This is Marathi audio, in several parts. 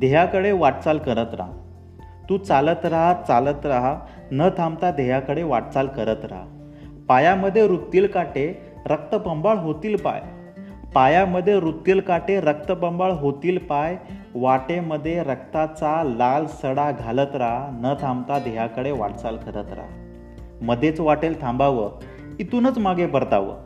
ध्येयाकडे वाटचाल करत राहा. तू चालत राहा चालत राहा. न थांबता ध्येयाकडे वाटचाल करत राहा. पायामध्ये रुततील काटे रक्तबंबाळ होतील पाय. पायामध्ये रुतील काटे रक्तबंबाळ होतील पाय. वाटेमध्ये रक्ताचा लाल सडा घालत राहा. न थांबता ध्येयाकडे वाटचाल करत राहा. मध्येच वाटेल थांबावं इथूनच मागे परतावं.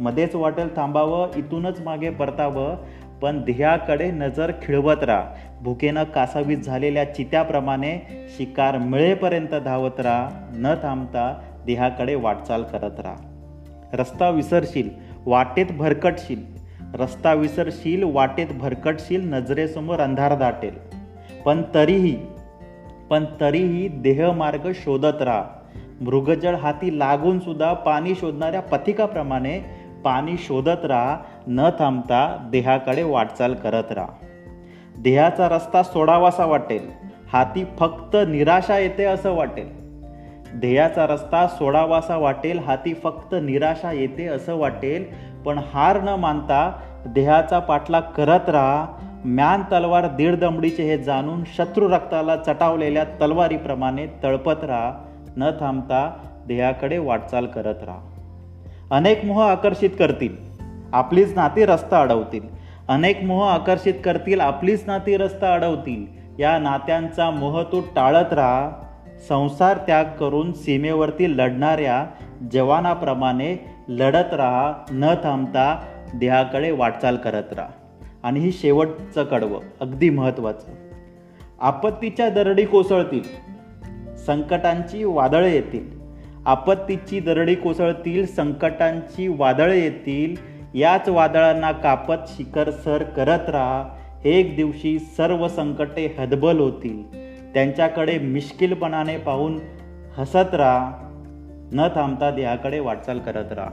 मध्येच वाटेल थांबावं इथूनच मागे परतावं. पण ध्येयाकडे नजर खिळवत राहा. भुकेनं कासावीस झालेल्या चित्याप्रमाणे शिकार मिळेपर्यंत धावत राहा. न थांबता देहाकडे वाटचाल करत राहा. रस्ता विसरशील वाटेत भरकटशील. रस्ता विसरशील वाटेत भरकटशील नजरेसमोर अंधार दाटेल. पण तरीही पण तरीही देहमार्ग शोधत राहा. मृगजळ हाती लागून सुद्धा पाणी शोधणाऱ्या पथिकाप्रमाणे पाणी शोधत राहा न थांबता देहाकडे वाटचाल करत राहा. देहाचा रस्ता सोडावासा वाटेल हाती फक्त निराशा येते असं वाटेल. ध्येयाचा रस्ता सोडावासा वाटेल हाती फक्त निराशा येते असं वाटेल पण हार न मानता देहाचा पाठलाग करत राहा. म्यान तलवार दीड दमडीचे हे जाणून शत्रू रक्ताला चटावलेल्या तलवारीप्रमाणे तळपत राहा न थांबता देहाकडे वाटचाल करत राहा. अनेक मोह आकर्षित करतील. आपलीच नाती रस्ता अडवतील. अनेक मोह आकर्षित करतील आपलीच नाती रस्ता अडवतील. या नात्यांचा मोह तू टाळत राहा. संसार त्याग करून सीमेवरती लढणाऱ्या जवानाप्रमाणे लढत राहा. न थांबता देहाकडे वाटचाल करत राहा. आणि ही शेवटचं कडवं अगदी महत्त्वाचं. आपत्तीच्या दरडी कोसळतील. संकटांची वादळं येतील. आपत्तीची दरडी कोसळतील संकटांची वादळे येतील याच वादळांना कापत शिखर सर करत राहा. एक दिवशी सर्व संकटे हदबल होतील. त्यांच्याकडे मिश्किलपणाने पाहून हसत राहा. न थांबता देहाकडे वाटचाल करत राहा.